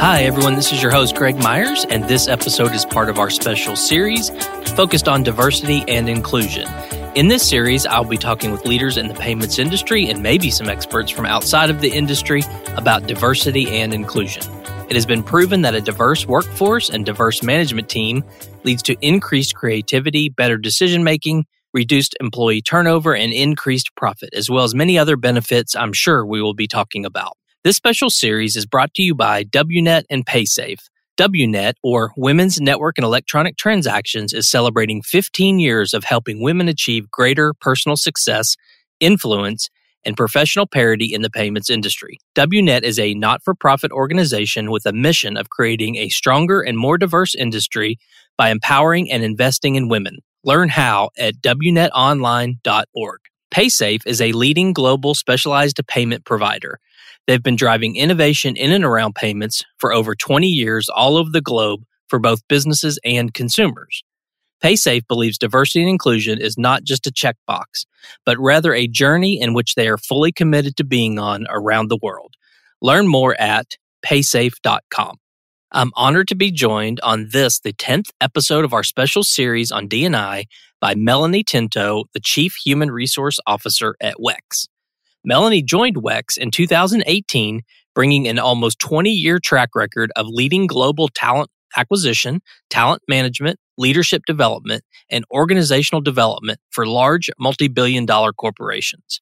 Hi, everyone. This is your host, Greg Myers, and this episode is part of our special series focused on diversity and inclusion. In this series, I'll be talking with leaders in the payments industry and maybe some experts from outside of the industry about diversity and inclusion. It has been proven that a diverse workforce and diverse management team leads to increased creativity, better decision making, reduced employee turnover, and increased profit, as well as many other benefits I'm sure we will be talking about. This special series is brought to you by WNET and PaySafe. WNET, or Women's Network and Electronic Transactions, is celebrating 15 years of helping women achieve greater personal success, influence, and professional parity in the payments industry. WNET is a not for profit organization with a mission of creating a stronger and more diverse industry by empowering and investing in women. Learn how at WNETonline.org. PaySafe is a leading global specialized payment provider. They've been driving innovation in and around payments for over 20 years all over the globe for both businesses and consumers. PaySafe believes diversity and inclusion is not just a checkbox, but rather a journey in which they are fully committed to being on around the world. Learn more at paysafe.com. I'm honored to be joined on this, the 10th episode of our special series on D&I by Melanie Tinto, the Chief Human Resource Officer at WEX. Melanie joined WEX in 2018, bringing an almost 20 year track record of leading global talent acquisition, talent management, leadership development, and organizational development for large multi billion dollar corporations.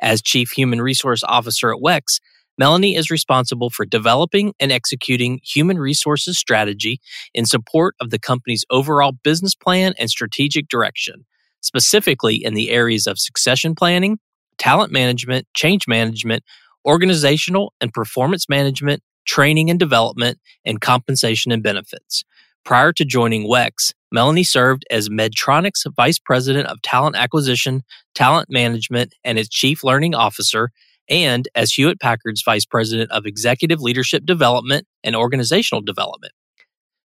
As Chief Human Resource Officer at WEX, Melanie is responsible for developing and executing human resources strategy in support of the company's overall business plan and strategic direction, specifically in the areas of succession planning, talent management, change management, organizational and performance management, training and development, and compensation and benefits. Prior to joining WEX, Melanie served as Medtronic's Vice President of Talent Acquisition, Talent Management, and its Chief Learning Officer, and as Hewlett Packard's Vice President of Executive Leadership Development and Organizational Development.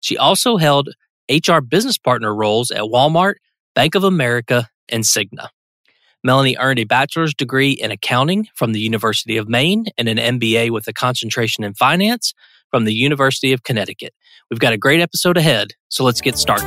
She also held HR business partner roles at Walmart, Bank of America, and Cigna. Melanie earned a bachelor's degree in accounting from the University of Maine and an MBA with a concentration in finance from the University of Connecticut. We've got a great episode ahead, so let's get started.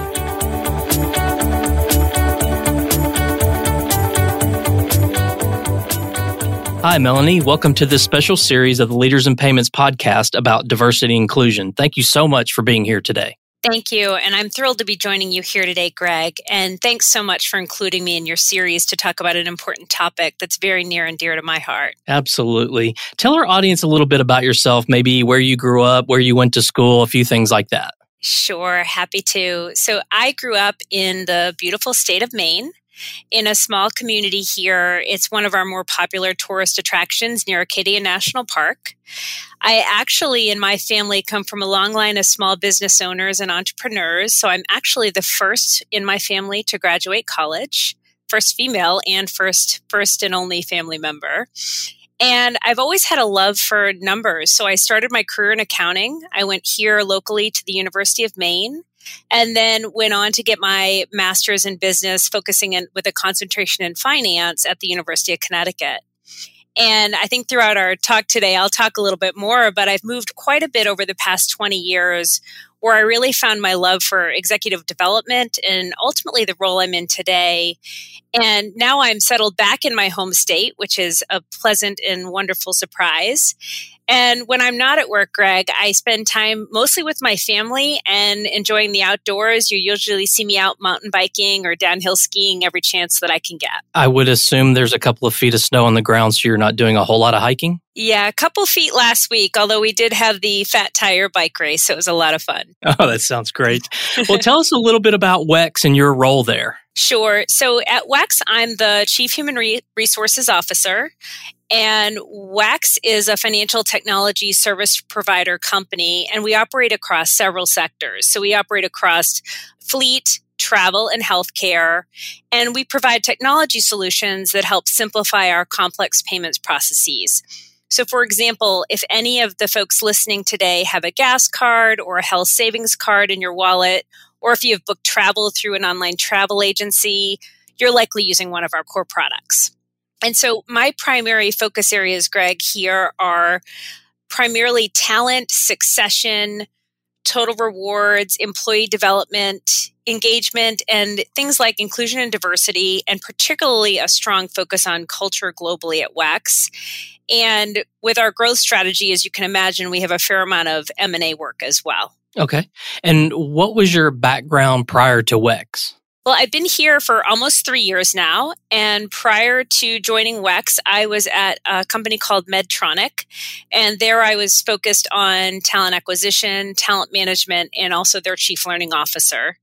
Hi, Melanie. Welcome to this special series of the Leaders in Payments podcast about diversity and inclusion. Thank you so much for being here today. Thank you. And I'm thrilled to be joining you here today, Greg. And thanks so much for including me in your series to talk about an important topic that's very near and dear to my heart. Absolutely. Tell our audience a little bit about yourself, maybe where you grew up, where you went to school, a few things like that. Sure, happy to. So I grew up in the beautiful state of Maine in a small community here. It's one of our more popular tourist attractions near Acadia National Park. I actually, in my family, come from a long line of small business owners and entrepreneurs. So I'm actually the first in my family to graduate college, first female and first, first and only family member. And I've always had a love for numbers. So I started my career in accounting. I went here locally to the University of Maine and then went on to get my master's in business, focusing in with a concentration in finance at the University of Connecticut. And I think throughout our talk today, I'll talk a little bit more, but I've moved quite a bit over the past 20 years where I really found my love for executive development and ultimately the role I'm in today. And now I'm settled back in my home state, which is a pleasant and wonderful surprise. And when I'm not at work, Greg, I spend time mostly with my family and enjoying the outdoors. You usually see me out mountain biking or downhill skiing every chance that I can get. I would assume there's a couple of feet of snow on the ground, so you're not doing a whole lot of hiking? Yeah, a couple feet last week, although we did have the fat tire bike race, so it was a lot of fun. Oh, that sounds great. well, tell us a little bit about WEX and your role there. Sure. So at WEX, I'm the Chief Human Re- Resources Officer, and WEX is a financial technology service provider company, and we operate across several sectors. So we operate across fleet, travel, and healthcare, and we provide technology solutions that help simplify our complex payments processes. So, for example, if any of the folks listening today have a gas card or a health savings card in your wallet, or if you have booked travel through an online travel agency, you're likely using one of our core products. And so my primary focus areas, Greg, here are primarily talent, succession, total rewards, employee development, engagement, and things like inclusion and diversity, and particularly a strong focus on culture globally at WEX. And with our growth strategy, as you can imagine, we have a fair amount of M&A work as well. Okay. And what was your background prior to WEX? Well, I've been here for almost three years now. And prior to joining WEX, I was at a company called Medtronic. And there I was focused on talent acquisition, talent management, and also their chief learning officer.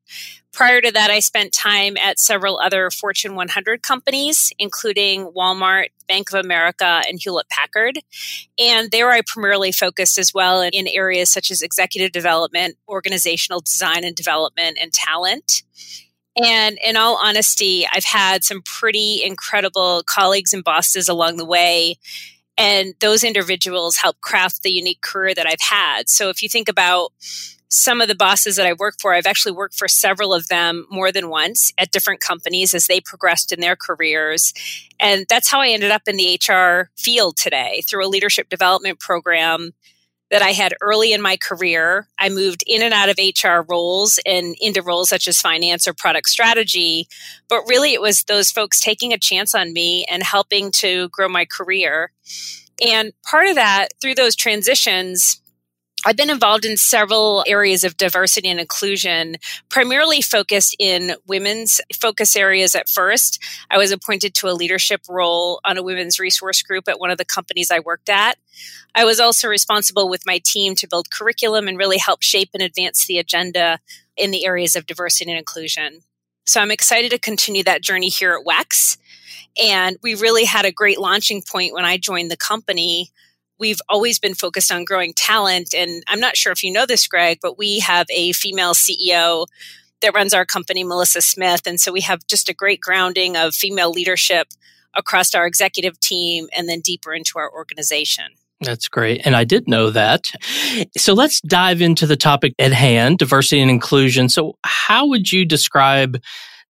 Prior to that, I spent time at several other Fortune 100 companies, including Walmart, Bank of America, and Hewlett Packard. And there I primarily focused as well in areas such as executive development, organizational design and development, and talent. And in all honesty, I've had some pretty incredible colleagues and bosses along the way. And those individuals help craft the unique career that I've had. So if you think about some of the bosses that I work for, I've actually worked for several of them more than once at different companies as they progressed in their careers. And that's how I ended up in the HR field today through a leadership development program that I had early in my career. I moved in and out of HR roles and into roles such as finance or product strategy. But really, it was those folks taking a chance on me and helping to grow my career. And part of that, through those transitions, I've been involved in several areas of diversity and inclusion, primarily focused in women's focus areas at first. I was appointed to a leadership role on a women's resource group at one of the companies I worked at. I was also responsible with my team to build curriculum and really help shape and advance the agenda in the areas of diversity and inclusion. So I'm excited to continue that journey here at WEX. And we really had a great launching point when I joined the company we've always been focused on growing talent. And I'm not sure if you know this, Greg, but we have a female CEO that runs our company, Melissa Smith. And so we have just a great grounding of female leadership across our executive team and then deeper into our organization. That's great. And I did know that. So let's dive into the topic at hand diversity and inclusion. So, how would you describe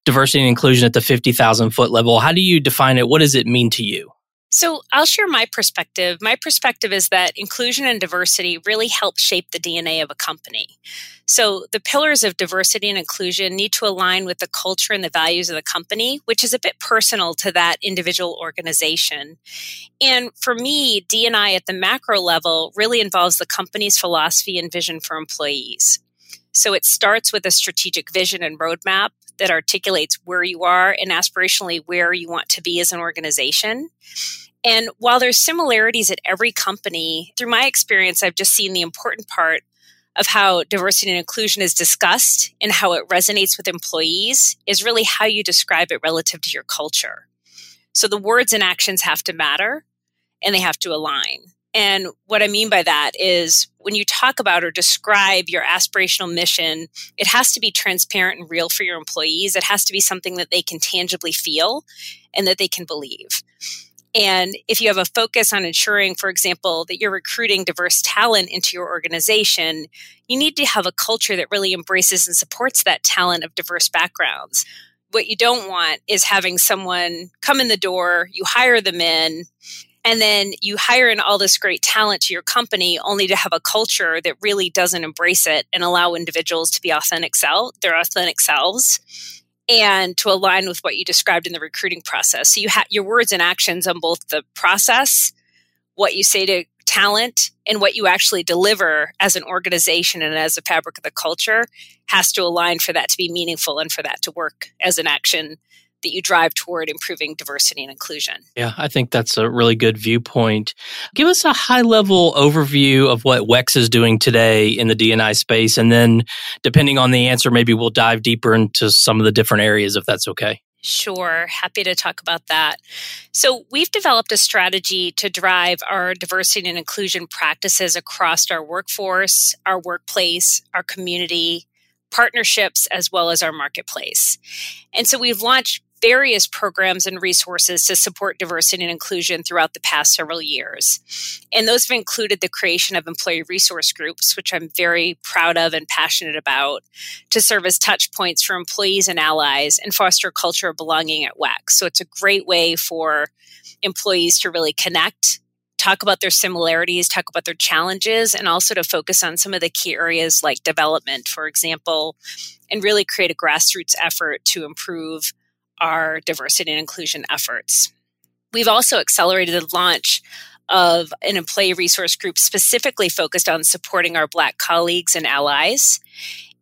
diversity and inclusion at the 50,000 foot level? How do you define it? What does it mean to you? So I'll share my perspective. My perspective is that inclusion and diversity really help shape the DNA of a company. So the pillars of diversity and inclusion need to align with the culture and the values of the company, which is a bit personal to that individual organization. And for me, D&I at the macro level really involves the company's philosophy and vision for employees. So it starts with a strategic vision and roadmap that articulates where you are and aspirationally where you want to be as an organization. And while there's similarities at every company, through my experience, I've just seen the important part of how diversity and inclusion is discussed and how it resonates with employees is really how you describe it relative to your culture. So the words and actions have to matter and they have to align. And what I mean by that is when you talk about or describe your aspirational mission, it has to be transparent and real for your employees. It has to be something that they can tangibly feel and that they can believe. And if you have a focus on ensuring, for example, that you're recruiting diverse talent into your organization, you need to have a culture that really embraces and supports that talent of diverse backgrounds. What you don't want is having someone come in the door, you hire them in, and then you hire in all this great talent to your company only to have a culture that really doesn't embrace it and allow individuals to be authentic self their authentic selves and to align with what you described in the recruiting process. So you have your words and actions on both the process what you say to talent and what you actually deliver as an organization and as a fabric of the culture has to align for that to be meaningful and for that to work as an action that you drive toward improving diversity and inclusion. Yeah, I think that's a really good viewpoint. Give us a high level overview of what WEX is doing today in the D&I space. And then, depending on the answer, maybe we'll dive deeper into some of the different areas if that's okay. Sure, happy to talk about that. So, we've developed a strategy to drive our diversity and inclusion practices across our workforce, our workplace, our community, partnerships, as well as our marketplace. And so, we've launched various programs and resources to support diversity and inclusion throughout the past several years. And those have included the creation of employee resource groups, which I'm very proud of and passionate about, to serve as touch points for employees and allies and foster a culture of belonging at WEX. So it's a great way for employees to really connect talk about their similarities, talk about their challenges, and also to focus on some of the key areas like development, for example, and really create a grassroots effort to improve our diversity and inclusion efforts. We've also accelerated the launch of an employee resource group specifically focused on supporting our Black colleagues and allies.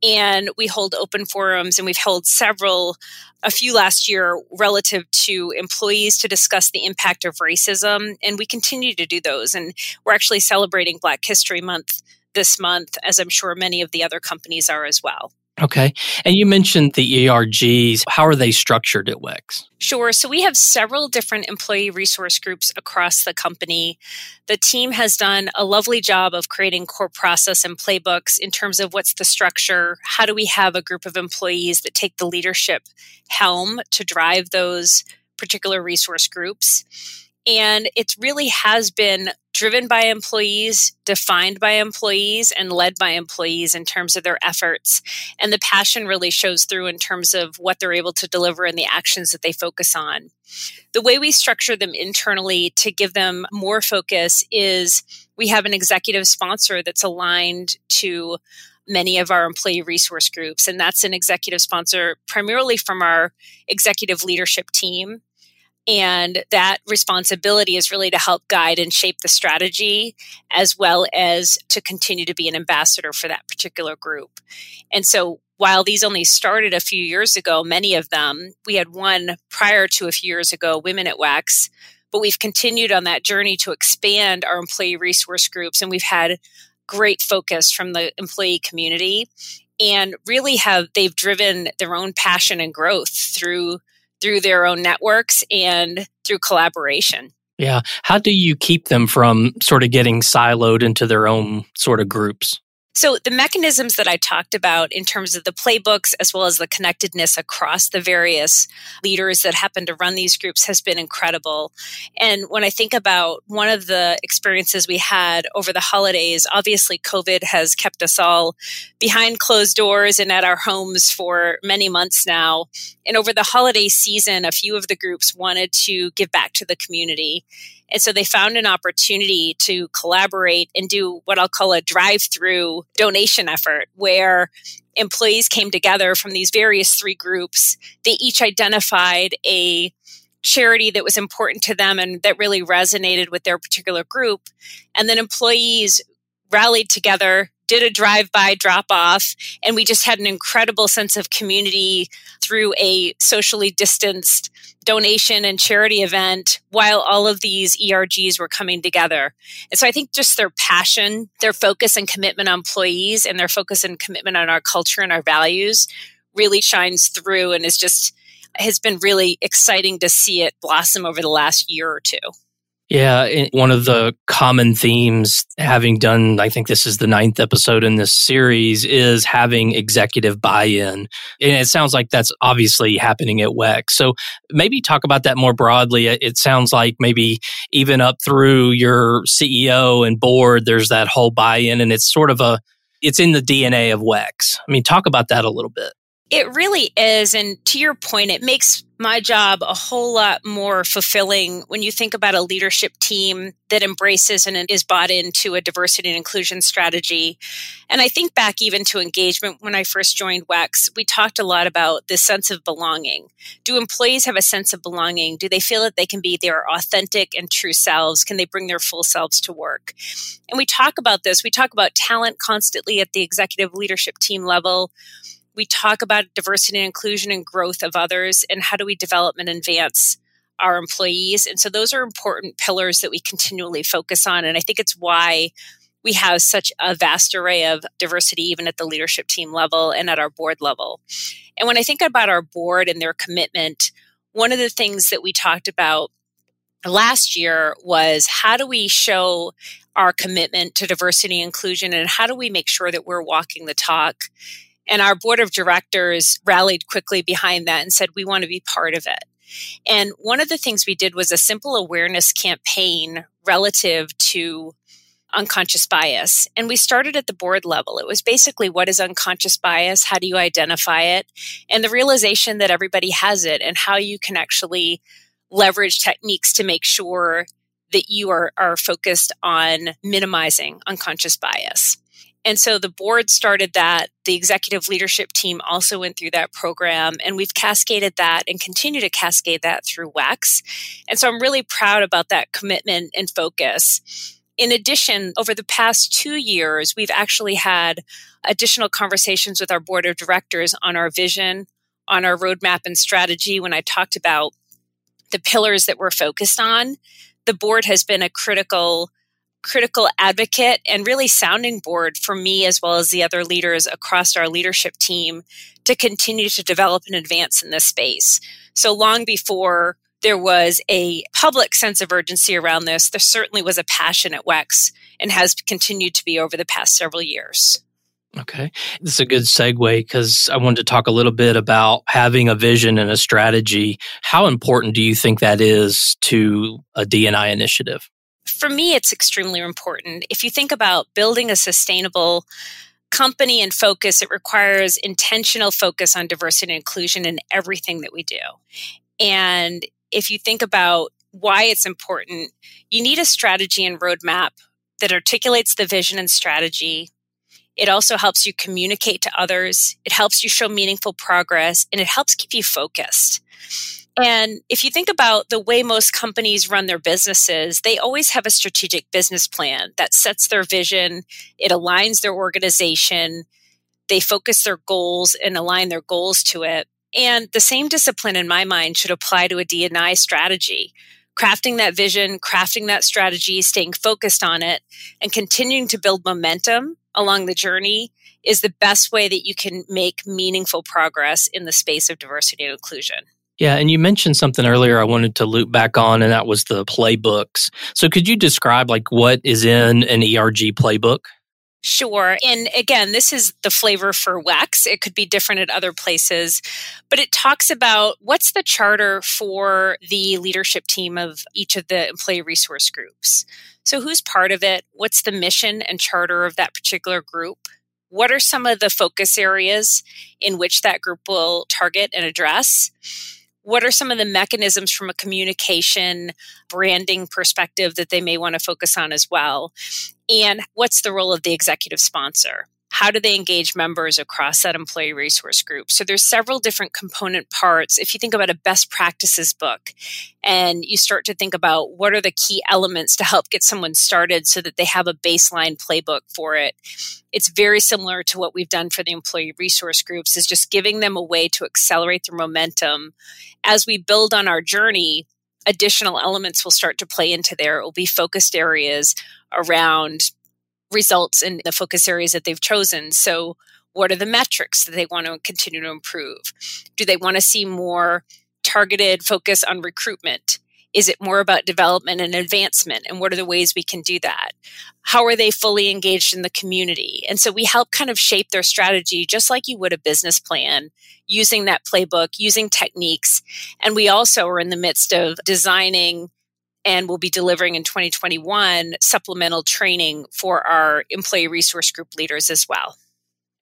And we hold open forums, and we've held several, a few last year, relative to employees to discuss the impact of racism. And we continue to do those. And we're actually celebrating Black History Month this month, as I'm sure many of the other companies are as well. Okay. And you mentioned the ERGs. How are they structured at WEX? Sure. So we have several different employee resource groups across the company. The team has done a lovely job of creating core process and playbooks in terms of what's the structure. How do we have a group of employees that take the leadership helm to drive those particular resource groups? And it really has been driven by employees, defined by employees, and led by employees in terms of their efforts. And the passion really shows through in terms of what they're able to deliver and the actions that they focus on. The way we structure them internally to give them more focus is we have an executive sponsor that's aligned to many of our employee resource groups. And that's an executive sponsor primarily from our executive leadership team. And that responsibility is really to help guide and shape the strategy as well as to continue to be an ambassador for that particular group. And so while these only started a few years ago, many of them, we had one prior to a few years ago, Women at WEX, but we've continued on that journey to expand our employee resource groups and we've had great focus from the employee community and really have they've driven their own passion and growth through through their own networks and through collaboration. Yeah. How do you keep them from sort of getting siloed into their own sort of groups? So, the mechanisms that I talked about in terms of the playbooks as well as the connectedness across the various leaders that happen to run these groups has been incredible. And when I think about one of the experiences we had over the holidays, obviously COVID has kept us all behind closed doors and at our homes for many months now. And over the holiday season, a few of the groups wanted to give back to the community. And so they found an opportunity to collaborate and do what I'll call a drive through donation effort where employees came together from these various three groups. They each identified a charity that was important to them and that really resonated with their particular group. And then employees rallied together did a drive by drop off, and we just had an incredible sense of community through a socially distanced donation and charity event while all of these ERGs were coming together. And so I think just their passion, their focus and commitment on employees, and their focus and commitment on our culture and our values really shines through and is just has been really exciting to see it blossom over the last year or two. Yeah, one of the common themes, having done, I think this is the ninth episode in this series, is having executive buy in. And it sounds like that's obviously happening at WEX. So maybe talk about that more broadly. It sounds like maybe even up through your CEO and board, there's that whole buy in, and it's sort of a, it's in the DNA of WEX. I mean, talk about that a little bit. It really is. And to your point, it makes my job a whole lot more fulfilling when you think about a leadership team that embraces and is bought into a diversity and inclusion strategy. And I think back even to engagement when I first joined WEX, we talked a lot about this sense of belonging. Do employees have a sense of belonging? Do they feel that they can be their authentic and true selves? Can they bring their full selves to work? And we talk about this. We talk about talent constantly at the executive leadership team level we talk about diversity and inclusion and growth of others and how do we develop and advance our employees. And so those are important pillars that we continually focus on. And i think it's why we have such a vast array of diversity even at the leadership team level and at our board level. And when i think about our board and their commitment one of the things that we talked about last year was how do we show our commitment to diversity and inclusion and how do we make sure that we're walking the talk and our board of directors rallied quickly behind that and said, we want to be part of it. And one of the things we did was a simple awareness campaign relative to unconscious bias. And we started at the board level. It was basically what is unconscious bias? How do you identify it? And the realization that everybody has it and how you can actually leverage techniques to make sure that you are, are focused on minimizing unconscious bias. And so the board started that. The executive leadership team also went through that program, and we've cascaded that and continue to cascade that through WEX. And so I'm really proud about that commitment and focus. In addition, over the past two years, we've actually had additional conversations with our board of directors on our vision, on our roadmap and strategy. When I talked about the pillars that we're focused on, the board has been a critical critical advocate and really sounding board for me as well as the other leaders across our leadership team to continue to develop and advance in this space. So long before there was a public sense of urgency around this, there certainly was a passion at WEX and has continued to be over the past several years. Okay. This is a good segue because I wanted to talk a little bit about having a vision and a strategy. How important do you think that is to a D&I initiative? For me, it's extremely important. If you think about building a sustainable company and focus, it requires intentional focus on diversity and inclusion in everything that we do. And if you think about why it's important, you need a strategy and roadmap that articulates the vision and strategy. It also helps you communicate to others. It helps you show meaningful progress and it helps keep you focused. And if you think about the way most companies run their businesses, they always have a strategic business plan that sets their vision, it aligns their organization, they focus their goals and align their goals to it. And the same discipline in my mind should apply to a D&I strategy. Crafting that vision, crafting that strategy, staying focused on it, and continuing to build momentum along the journey is the best way that you can make meaningful progress in the space of diversity and inclusion. Yeah, and you mentioned something earlier I wanted to loop back on, and that was the playbooks. So could you describe like what is in an ERG playbook? Sure. And again, this is the flavor for WEX. It could be different at other places, but it talks about what's the charter for the leadership team of each of the employee resource groups. So, who's part of it? What's the mission and charter of that particular group? What are some of the focus areas in which that group will target and address? What are some of the mechanisms from a communication branding perspective that they may want to focus on as well? And what's the role of the executive sponsor how do they engage members across that employee resource group? So there's several different component parts. If you think about a best practices book and you start to think about what are the key elements to help get someone started so that they have a baseline playbook for it it's very similar to what we've done for the employee resource groups is just giving them a way to accelerate their momentum. As we build on our journey additional elements will start to play into there. It will be focused areas around results in the focus areas that they've chosen. So, what are the metrics that they want to continue to improve? Do they want to see more targeted focus on recruitment? Is it more about development and advancement? And what are the ways we can do that? How are they fully engaged in the community? And so we help kind of shape their strategy just like you would a business plan using that playbook, using techniques. And we also are in the midst of designing and we'll be delivering in 2021 supplemental training for our employee resource group leaders as well.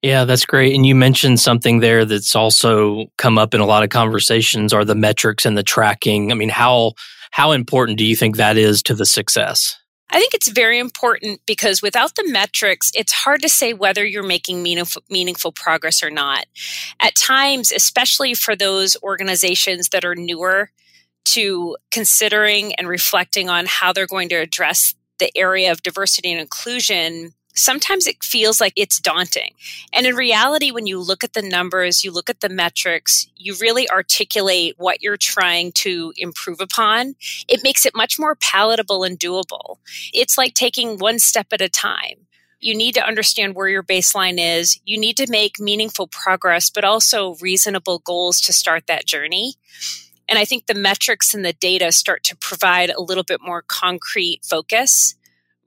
Yeah, that's great. And you mentioned something there that's also come up in a lot of conversations are the metrics and the tracking. I mean, how how important do you think that is to the success? I think it's very important because without the metrics, it's hard to say whether you're making meaningful, meaningful progress or not. At times, especially for those organizations that are newer to considering and reflecting on how they're going to address the area of diversity and inclusion, sometimes it feels like it's daunting. And in reality, when you look at the numbers, you look at the metrics, you really articulate what you're trying to improve upon, it makes it much more palatable and doable. It's like taking one step at a time. You need to understand where your baseline is. You need to make meaningful progress, but also reasonable goals to start that journey. And I think the metrics and the data start to provide a little bit more concrete focus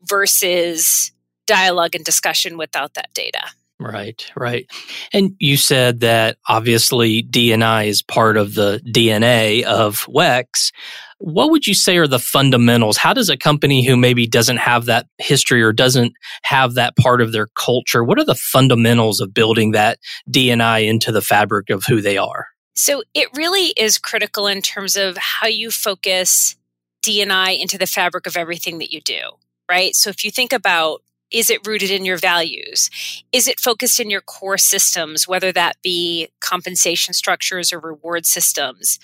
versus dialogue and discussion without that data. Right, right. And you said that obviously D&I is part of the DNA of WEX. What would you say are the fundamentals? How does a company who maybe doesn't have that history or doesn't have that part of their culture, what are the fundamentals of building that D&I into the fabric of who they are? So it really is critical in terms of how you focus D&I into the fabric of everything that you do, right? So if you think about is it rooted in your values? Is it focused in your core systems, whether that be compensation structures or reward systems?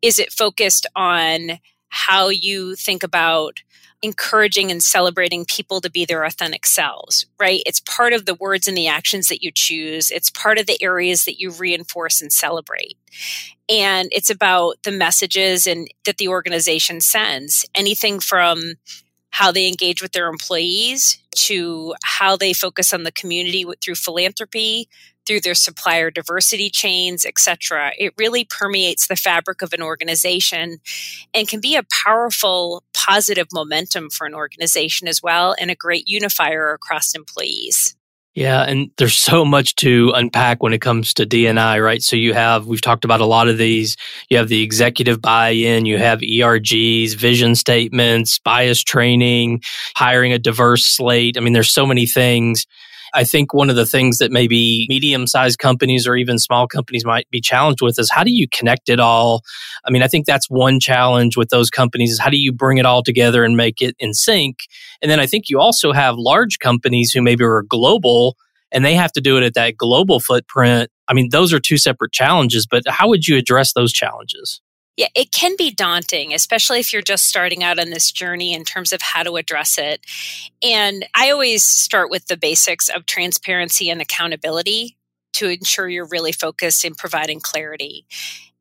Is it focused on how you think about encouraging and celebrating people to be their authentic selves, right? It's part of the words and the actions that you choose. It's part of the areas that you reinforce and celebrate. And it's about the messages and that the organization sends. Anything from how they engage with their employees to how they focus on the community through philanthropy through their supplier diversity chains, etc. It really permeates the fabric of an organization and can be a powerful positive momentum for an organization as well and a great unifier across employees. Yeah, and there's so much to unpack when it comes to D&I, right? So you have we've talked about a lot of these. You have the executive buy-in, you have ERGs, vision statements, bias training, hiring a diverse slate. I mean, there's so many things I think one of the things that maybe medium sized companies or even small companies might be challenged with is how do you connect it all? I mean, I think that's one challenge with those companies is how do you bring it all together and make it in sync? And then I think you also have large companies who maybe are global and they have to do it at that global footprint. I mean, those are two separate challenges, but how would you address those challenges? Yeah, it can be daunting, especially if you're just starting out on this journey in terms of how to address it. And I always start with the basics of transparency and accountability to ensure you're really focused in providing clarity.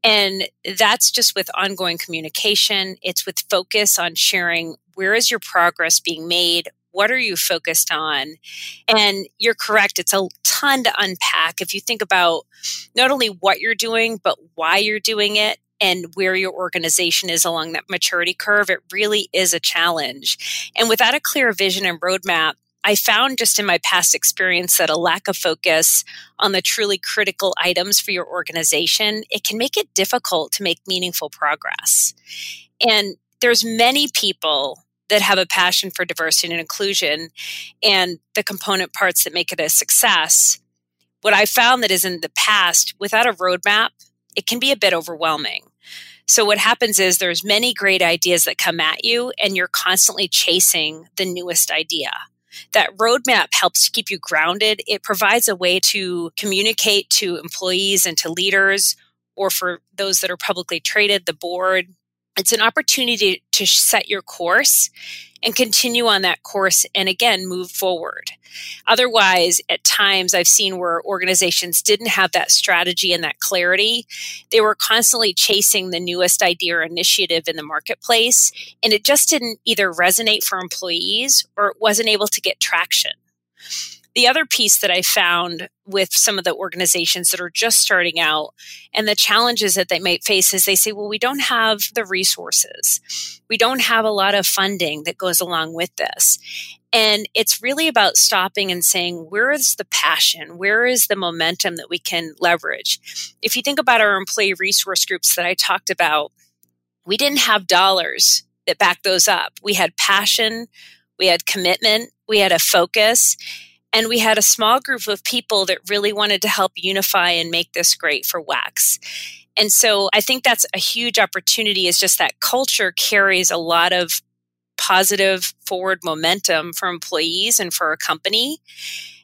And that's just with ongoing communication. It's with focus on sharing where is your progress being made? What are you focused on? And you're correct, it's a ton to unpack. If you think about not only what you're doing, but why you're doing it and where your organization is along that maturity curve, it really is a challenge. And without a clear vision and roadmap, I found just in my past experience that a lack of focus on the truly critical items for your organization, it can make it difficult to make meaningful progress. And there's many people that have a passion for diversity and inclusion and the component parts that make it a success. What I found that is in the past, without a roadmap, it can be a bit overwhelming. So what happens is there's many great ideas that come at you and you're constantly chasing the newest idea. That roadmap helps to keep you grounded. It provides a way to communicate to employees and to leaders or for those that are publicly traded, the board. It's an opportunity to set your course and continue on that course and again move forward. Otherwise, at times I've seen where organizations didn't have that strategy and that clarity. They were constantly chasing the newest idea or initiative in the marketplace, and it just didn't either resonate for employees or it wasn't able to get traction. The other piece that I found with some of the organizations that are just starting out and the challenges that they might face is they say, well, we don't have the resources. We don't have a lot of funding that goes along with this. And it's really about stopping and saying, where is the passion? Where is the momentum that we can leverage? If you think about our employee resource groups that I talked about, we didn't have dollars that backed those up. We had passion, we had commitment, we had a focus, and we had a small group of people that really wanted to help unify and make this great for WEX. And so I think that's a huge opportunity is just that culture carries a lot of positive forward momentum for employees and for a company.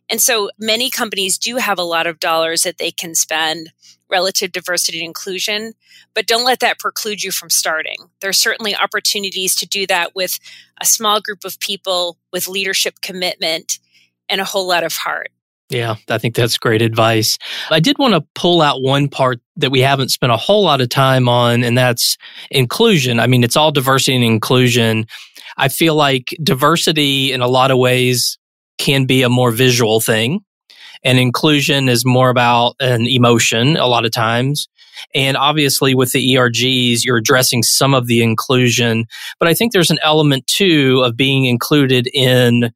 And so many companies do have a lot of dollars that they can spend relative diversity and inclusion, but don't let that preclude you from starting. There are certainly opportunities to do that with a small group of people with leadership commitment and a whole lot of heart. Yeah, I think that's great advice. I did want to pull out one part that we haven't spent a whole lot of time on, and that's inclusion. I mean, it's all diversity and inclusion. I feel like diversity in a lot of ways can be a more visual thing, and inclusion is more about an emotion a lot of times. And obviously, with the ERGs, you're addressing some of the inclusion, but I think there's an element too of being included in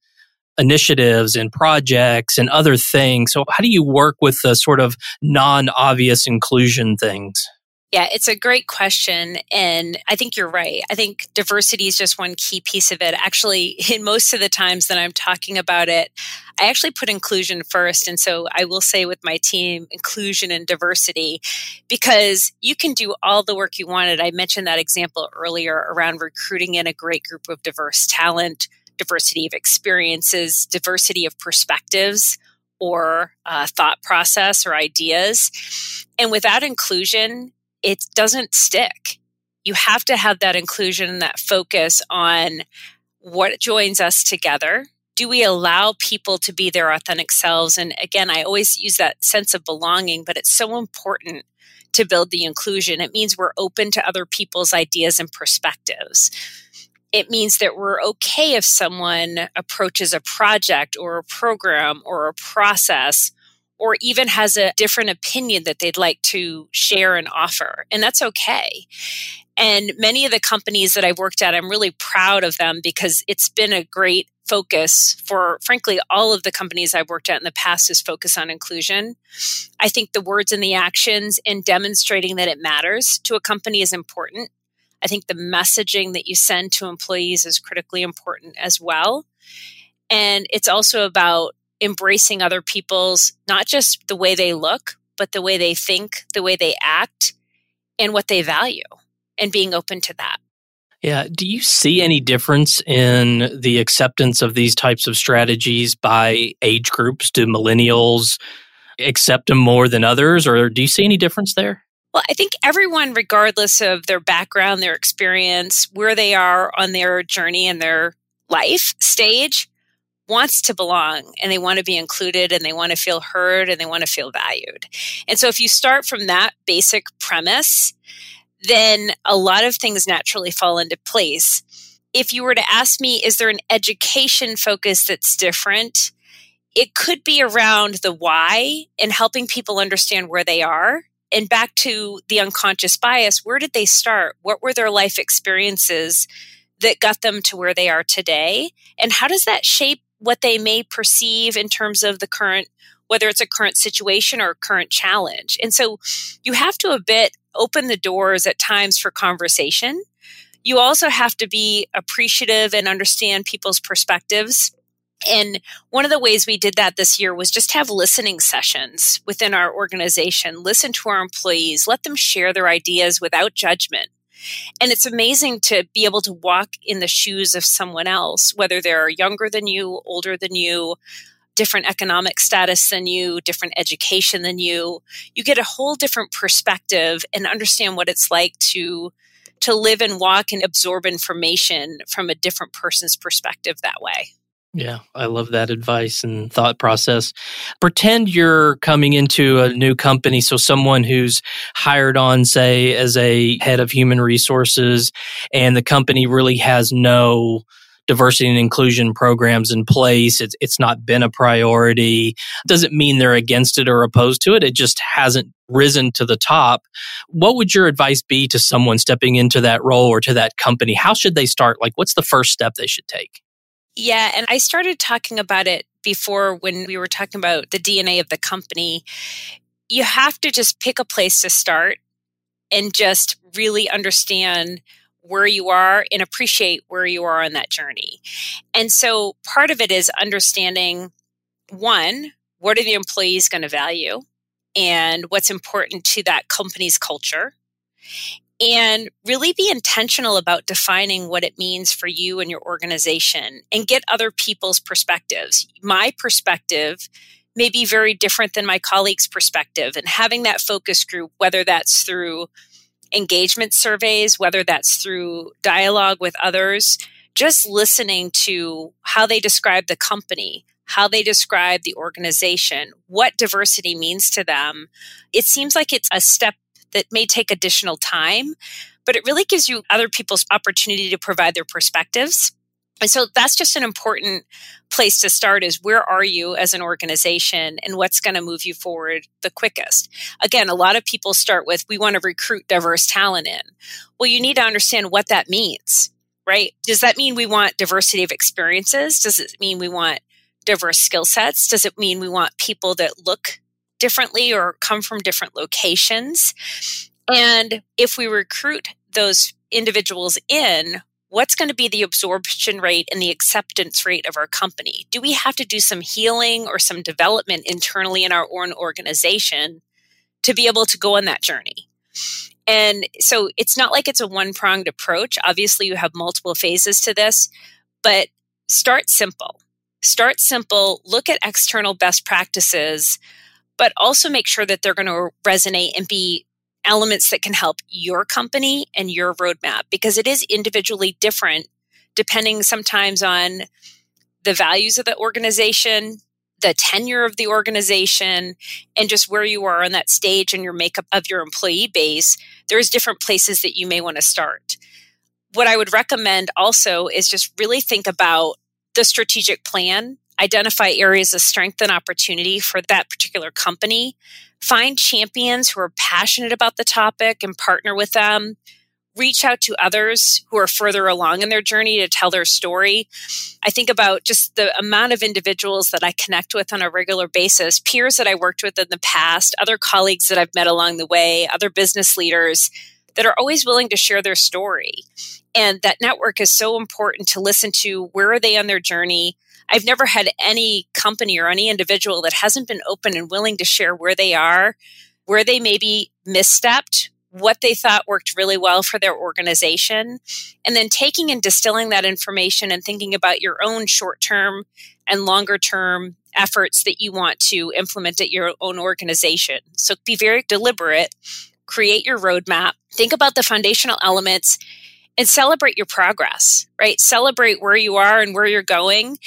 initiatives and projects and other things. So, how do you work with the sort of non obvious inclusion things? Yeah, it's a great question. And I think you're right. I think diversity is just one key piece of it. Actually, in most of the times that I'm talking about it, I actually put inclusion first. And so I will say with my team, inclusion and diversity, because you can do all the work you wanted. I mentioned that example earlier around recruiting in a great group of diverse talent, diversity of experiences, diversity of perspectives or uh, thought process or ideas. And without inclusion, it doesn't stick. You have to have that inclusion and that focus on what joins us together. Do we allow people to be their authentic selves? And again, I always use that sense of belonging, but it's so important to build the inclusion. It means we're open to other people's ideas and perspectives. It means that we're okay if someone approaches a project or a program or a process or even has a different opinion that they'd like to share and offer. And that's okay. And many of the companies that I've worked at, I'm really proud of them because it's been a great focus for, frankly, all of the companies I've worked at in the past is focus on inclusion. I think the words and the actions and demonstrating that it matters to a company is important. I think the messaging that you send to employees is critically important as well. And it's also about embracing other people's, not just the way they look, but the way they think, the way they act, and what they value, and being open to that. Yeah. Do you see any difference in the acceptance of these types of strategies by age groups? Do millennials accept them more than others, or do you see any difference there? Well, I think everyone, regardless of their background, their experience, where they are on their journey and their life stage, wants to belong and they want to be included and they want to feel heard and they want to feel valued. And so if you start from that basic premise, then a lot of things naturally fall into place. If you were to ask me, is there an education focus that's different? It could be around the why and helping people understand where they are. And back to the unconscious bias, where did they start? What were their life experiences that got them to where they are today? And how does that shape what they may perceive in terms of the current whether it's a current situation or a current challenge. And so you have to a bit open the doors at times for conversation. You also have to be appreciative and understand people's perspectives. And one of the ways we did that this year was just have listening sessions within our organization, listen to our employees, let them share their ideas without judgment. And it's amazing to be able to walk in the shoes of someone else, whether they're younger than you, older than you, different economic status than you, different education than you. You get a whole different perspective and understand what it's like to to live and walk and absorb information from a different person's perspective that way. Yeah, I love that advice and thought process. Pretend you're coming into a new company. So, someone who's hired on, say, as a head of human resources, and the company really has no diversity and inclusion programs in place. It's, it's not been a priority. Doesn't mean they're against it or opposed to it. It just hasn't risen to the top. What would your advice be to someone stepping into that role or to that company? How should they start? Like, what's the first step they should take? Yeah, and I started talking about it before when we were talking about the DNA of the company. You have to just pick a place to start and just really understand where you are and appreciate where you are on that journey. And so part of it is understanding one, what are the employees going to value and what's important to that company's culture? And really be intentional about defining what it means for you and your organization and get other people's perspectives. My perspective may be very different than my colleague's perspective, and having that focus group, whether that's through engagement surveys, whether that's through dialogue with others, just listening to how they describe the company, how they describe the organization, what diversity means to them. It seems like it's a step that may take additional time, but it really gives you other people's opportunity to provide their perspectives. And so that's just an important place to start is where are you as an organization and what's going to move you forward the quickest. Again, a lot of people start with we want to recruit diverse talent in. Well, you need to understand what that means, right? Does that mean we want diversity of experiences? Does it mean we want diverse skill sets? Does it mean we want people that look differently or come from different locations. And if we recruit those individuals in, what's going to be the absorption rate and the acceptance rate of our company? Do we have to do some healing or some development internally in our own organization to be able to go on that journey? And so it's not like it's a one pronged approach. Obviously, you have multiple phases to this, but start simple. Start simple, look at external best practices, but also make sure that they're going to resonate and be elements that can help your company and your roadmap because it is individually different depending sometimes on the values of the organization, the tenure of the organization, and just where you are on that stage and your makeup of your employee base. There's different places that you may want to start. What I would recommend also is just really think about the strategic plan, identify areas of strength and opportunity for that particular company, find champions who are passionate about the topic and partner with them. Reach out to others who are further along in their journey to tell their story. I think about just the amount of individuals that I connect with on a regular basis, peers that I worked with in the past, other colleagues that I've met along the way, other business leaders that are always willing to share their story. And that network is so important to listen to. Where are they on their journey? I've never had any company or any individual that hasn't been open and willing to share where they are, where they maybe misstepped, what they thought worked really well for their organization, and then taking and distilling that information and thinking about your own short term and longer term efforts that you want to implement at your own organization. So be very deliberate, create your roadmap, think about the foundational elements and celebrate your progress, right? Celebrate where you are and where you're going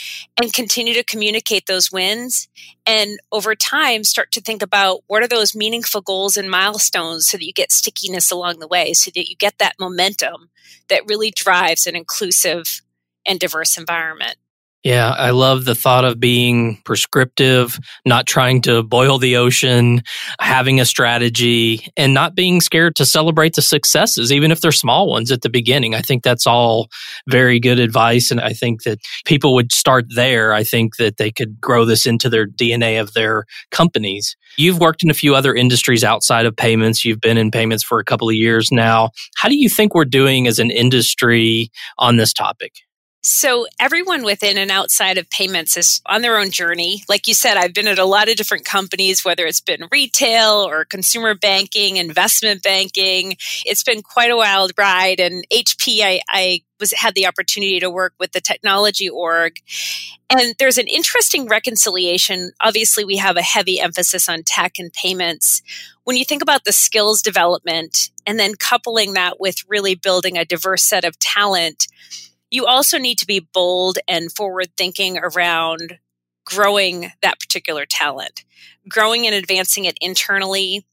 and continue to communicate those wins. And over time, start to think about what are those meaningful goals and milestones so that you get stickiness along the way, so that you get that momentum that really drives an inclusive and diverse environment. Yeah, I love the thought of being prescriptive, not trying to boil the ocean, having a strategy, and not being scared to celebrate the successes, even if they're small ones at the beginning. I think that's all very good advice. And I think that people would start there. I think that they could grow this into their DNA of their companies. You've worked in a few other industries outside of payments. You've been in payments for a couple of years now. How do you think we're doing as an industry on this topic? So, everyone within and outside of payments is on their own journey. Like you said, I've been at a lot of different companies, whether it's been retail or consumer banking, investment banking. It's been quite a wild ride. And HP, I, I was had the opportunity to work with the technology org. And there's an interesting reconciliation. Obviously, we have a heavy emphasis on tech and payments. When you think about the skills development and then coupling that with really building a diverse set of talent, you also need to be bold and forward thinking around growing that particular talent, growing and advancing it internally,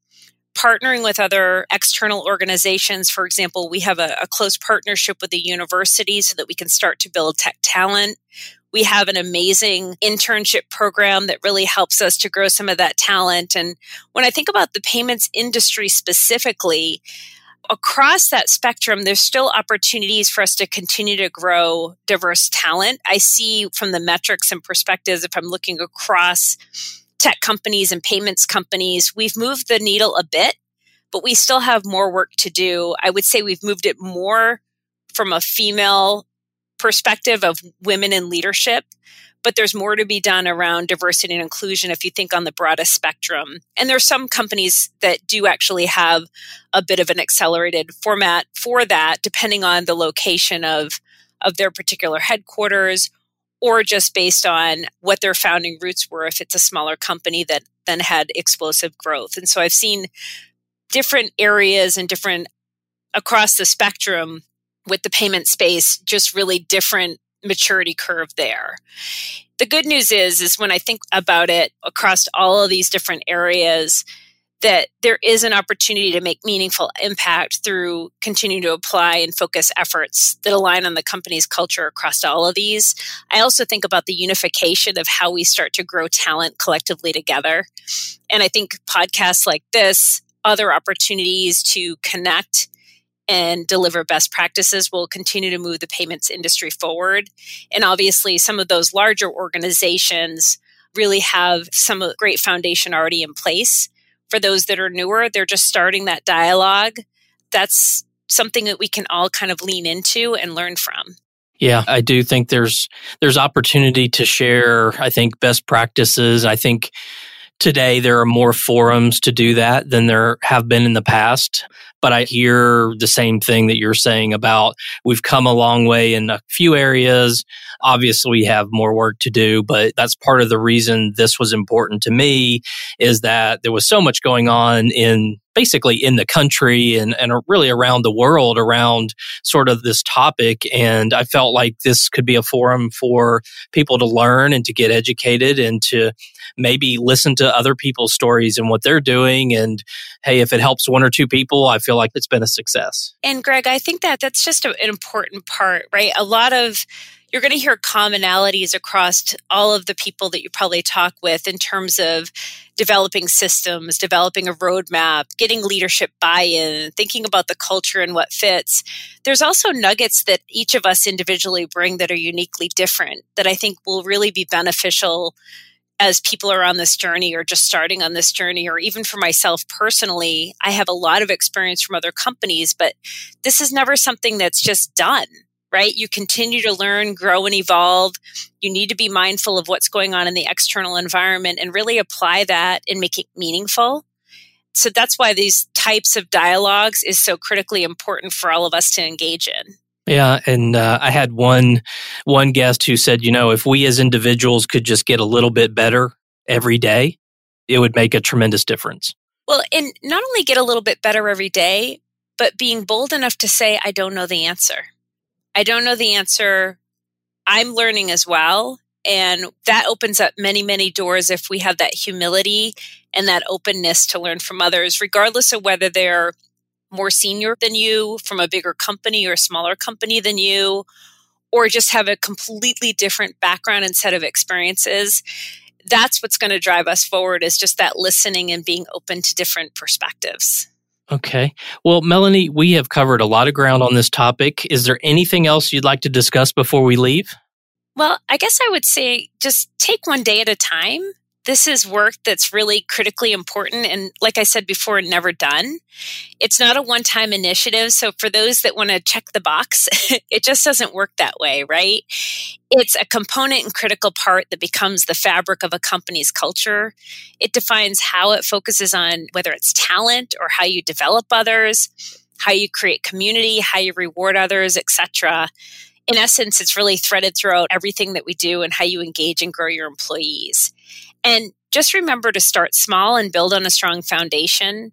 partnering with other external organizations. For example, we have a, a, close partnership with the university so that we can start to build tech talent. We have an amazing internship program that really helps us to grow some of that talent. And when I think about the payments industry specifically, across that spectrum, there's still opportunities for us to continue to grow diverse talent. I see from the metrics and perspectives, if I'm looking across tech companies and payments companies, we've moved the needle a bit, but we still have more work to do. I would say we've moved it more from a female perspective of women in leadership but there's more to be done around diversity and inclusion if you think on the broadest spectrum. And there's some companies that do actually have a bit of an accelerated format for that, depending on the location of, of their particular headquarters or just based on what their founding roots were if it's a smaller company that then had explosive growth. And so I've seen different areas and different across the spectrum with the payment space, just really different maturity curve there. The good news is is when I think about it across all of these different areas that there is an opportunity to make meaningful impact through continuing to apply and focus efforts that align on the company's culture across all of these. I also think about the unification of how we start to grow talent collectively together. And I think podcasts like this, other opportunities to connect and deliver best practices will continue to move the payments industry forward. And obviously, some of those larger organizations really have some uh, great foundation already in place for those that are newer, they're just starting that dialogue. That's something that we can all kind of lean into and learn from. Yeah, I do think there's there's opportunity to share I think best practices. I think today there are more forums to do that than there have been in the past. But I hear the same thing that you're saying about we've come a long way in a few areas. Obviously, we have more work to do, but that's part of the reason this was important to me is that there was so much going on in basically in the country and, and really around the world around sort of this topic. And I felt like this could be a forum for people to learn and to get educated and to maybe listen to other people's stories and what they're doing. And hey, if it helps one or two people, I feel like it's been a success. And Greg, I think that that's just an important part, right? A lot of you're going to hear commonalities across all of the people that you probably talk with in terms of developing systems, developing a roadmap, getting leadership buy in, thinking about the culture and what fits. There's also nuggets that each of us individually bring that are uniquely different that I think will really be beneficial as people are on this journey or just starting on this journey, or even for myself personally, I have a lot of experience from other companies, but this is never something that's just done right? You continue to learn, grow, and evolve. You need to be mindful of what's going on in the external environment and really apply that and make it meaningful. So that's why these types of dialogues is so critically important for all of us to engage in. Yeah, and uh, I had one one guest who said, you know, if we as individuals could just get a little bit better every day, it would make a tremendous difference. Well, and not only get a little bit better every day, but being bold enough to say, I don't know the answer. I don't know the answer. I'm learning as well. And that opens up many, many doors if we have that humility and that openness to learn from others, regardless of whether they're more senior than you, from a bigger company or a smaller company than you, or just have a completely different background and set of experiences. That's what's going to drive us forward is just that listening and being open to different perspectives. Okay. Well, Melanie, we have covered a lot of ground on this topic. Is there anything else you'd like to discuss before we leave? Well, I guess I would say just take one day at a time this is work that's really critically important and like i said before never done. It's not a one-time initiative so for those that want to check the box it just doesn't work that way right? It's a component and critical part that becomes the fabric of a company's culture. It defines how it focuses on whether it's talent or how you develop others how you create community how you reward others etc in essence, it's really threaded throughout everything that we do and how you engage and grow your employees. And just remember to start small and build on a strong foundation.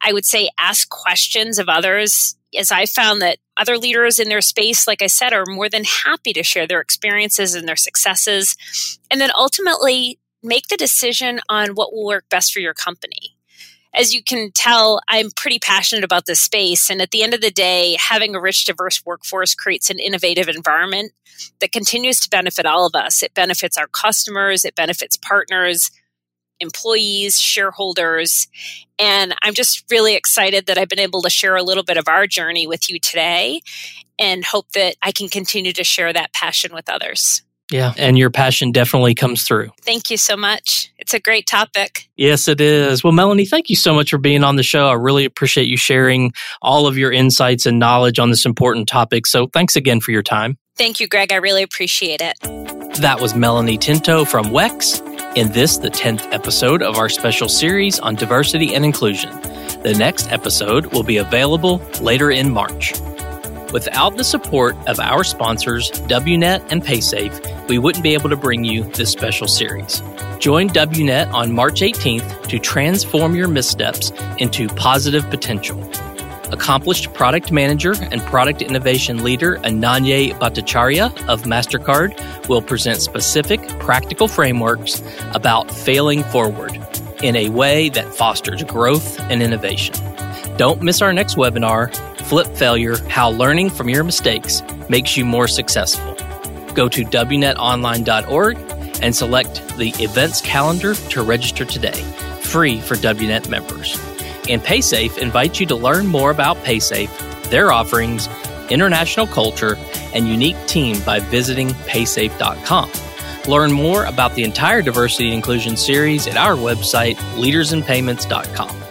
I would say ask questions of others, as I found that other leaders in their space, like I said, are more than happy to share their experiences and their successes. And then ultimately make the decision on what will work best for your company as you can tell, I'm pretty passionate about this space. And at the end of the day, having a rich, diverse workforce creates an innovative environment that continues to benefit all of us. It benefits our customers, it benefits partners, employees, shareholders. And I'm just really excited that I've been able to share a little bit of our journey with you today and hope that I can continue to share that passion with others. Yeah, and your passion definitely comes through. Thank you so much. It's a great topic. Yes, it is. Well, Melanie, thank you so much for being on the show. I really appreciate you sharing all of your insights and knowledge on this important topic. So, thanks again for your time. Thank you, Greg. I really appreciate it. That was Melanie Tinto from WEX in this, the 10th episode of our special series on diversity and inclusion. The next episode will be available later in March. Without the support of our sponsors, WNET and PaySafe, we wouldn't be able to bring you this special series. Join WNET on March 18th to transform your missteps into positive potential. Accomplished product manager and product innovation leader Ananya Bhattacharya of MasterCard will present specific practical frameworks about failing forward in a way that fosters growth and innovation. Don't miss our next webinar Flip Failure How Learning from Your Mistakes Makes You More Successful. Go to WNETOnline.org and select the events calendar to register today, free for WNET members. And PaySafe invites you to learn more about PaySafe, their offerings, international culture, and unique team by visiting paysafe.com. Learn more about the entire diversity and inclusion series at our website, leadersinpayments.com.